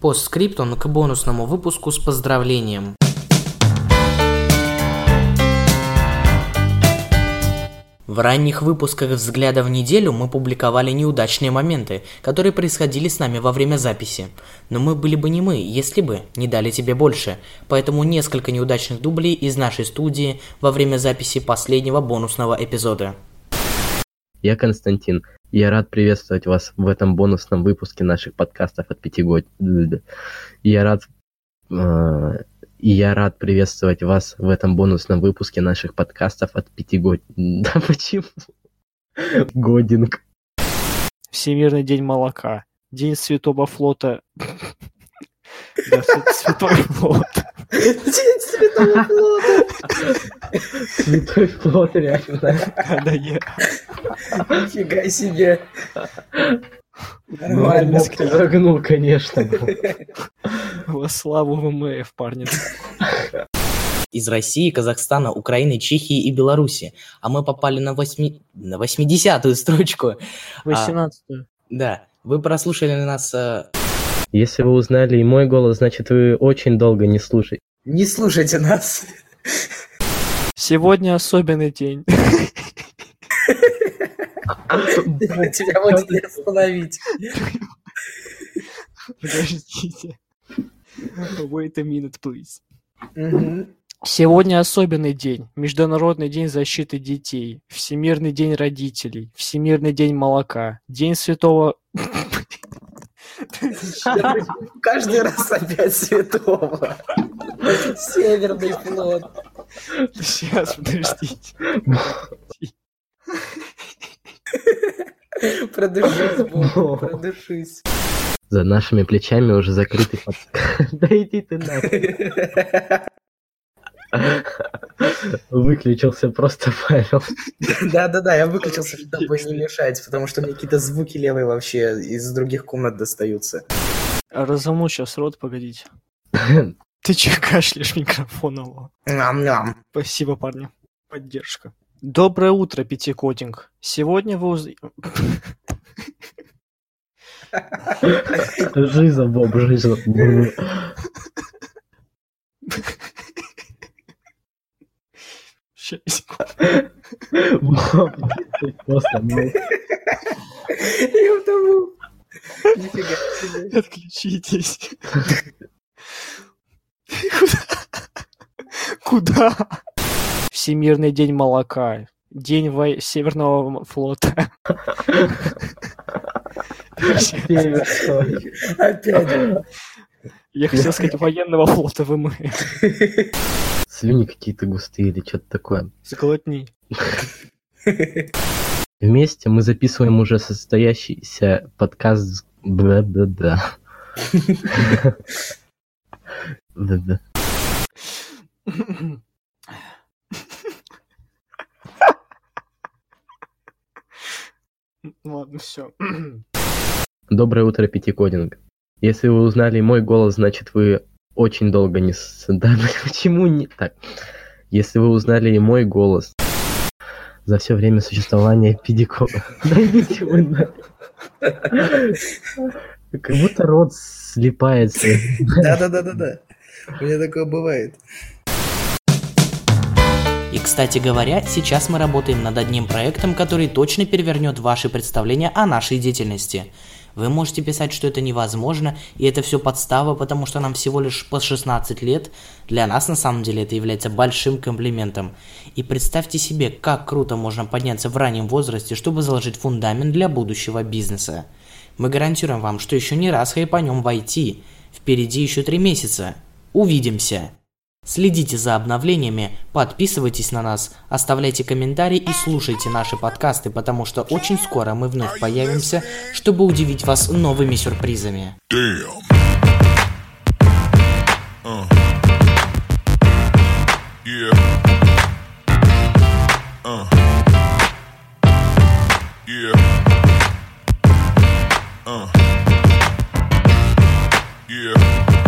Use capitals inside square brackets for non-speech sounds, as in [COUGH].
Постскриптум к бонусному выпуску с поздравлением. В ранних выпусках «Взгляда в неделю» мы публиковали неудачные моменты, которые происходили с нами во время записи. Но мы были бы не мы, если бы не дали тебе больше. Поэтому несколько неудачных дублей из нашей студии во время записи последнего бонусного эпизода. Я Константин. Я рад приветствовать вас в этом бонусном выпуске наших подкастов от пяти год. Я рад э, и я рад приветствовать вас в этом бонусном выпуске наших подкастов от пяти год. [LAUGHS] Да почему? Годинг. Всемирный день молока. День Святого флота. [LAUGHS] Святой флот. День Святого флота. Святой флот, реально. Да, я. Нифига себе. Нормально. Ну, ты загнул, конечно. Во славу ВМФ, парни. Из России, Казахстана, Украины, Чехии и Беларуси. А мы попали на, восьми... на 80-ю строчку. 18 Да, вы прослушали нас... э, Если вы узнали и мой голос, значит вы очень долго не слушаете. Не слушайте нас. Сегодня особенный день. Тебя будет не остановить. Подождите. Wait a minute, please. Сегодня особенный день. Международный день защиты детей. Всемирный день родителей. Всемирный день молока. День святого... Каждый раз опять святого. Северный флот. Сейчас, подождите. [LAUGHS] Продышись, [LAUGHS] Бог, продышись. За нашими плечами уже закрытый подкаст. [LAUGHS] Да иди ты нахуй. Выключился просто Павел. Да-да-да, я выключился, чтобы не мешать, потому что мне какие-то звуки левые вообще из других комнат достаются. Разомну сейчас рот, погодите. Ты че кашляешь в микрофон, алло? Ням-ням. Спасибо, парни. Поддержка. Доброе утро, Пятикотинг. Сегодня вы уз... [LAUGHS] Жиза, Боб, жиза. Боб, ты просто, ну, Я утонул. Нифига себе. Отключитесь. Куда? [LAUGHS] Куда? Всемирный день молока. День вой- Северного флота. Опять. Я хотел сказать военного флота ВМФ. Слюни какие-то густые или что-то такое. Заглотни. Вместе мы записываем уже состоящийся подкаст с- Бла-бла-бла. Да-да. [LAUGHS] Ладно, все. Доброе утро, Пятикодинг. Если вы узнали мой голос, значит вы очень долго не... с- Да, [LAUGHS] почему не так? Если вы узнали мой голос за все время существования Педико... Да идите вы на- [LAUGHS] Как будто рот слипается. Да-да-да-да-да. У меня такое бывает. И, кстати говоря, сейчас мы работаем над одним проектом, который точно перевернет ваши представления о нашей деятельности. Вы можете писать, что это невозможно, и это все подстава, потому что нам всего лишь по 16 лет. Для нас, на самом деле, это является большим комплиментом. И представьте себе, как круто можно подняться в раннем возрасте, чтобы заложить фундамент для будущего бизнеса. Мы гарантируем вам, что еще не раз хайпанем в IT. Впереди еще три месяца. Увидимся! Следите за обновлениями, подписывайтесь на нас, оставляйте комментарии и слушайте наши подкасты, потому что очень скоро мы вновь появимся, чтобы удивить вас новыми сюрпризами. Uh. Yeah. Uh.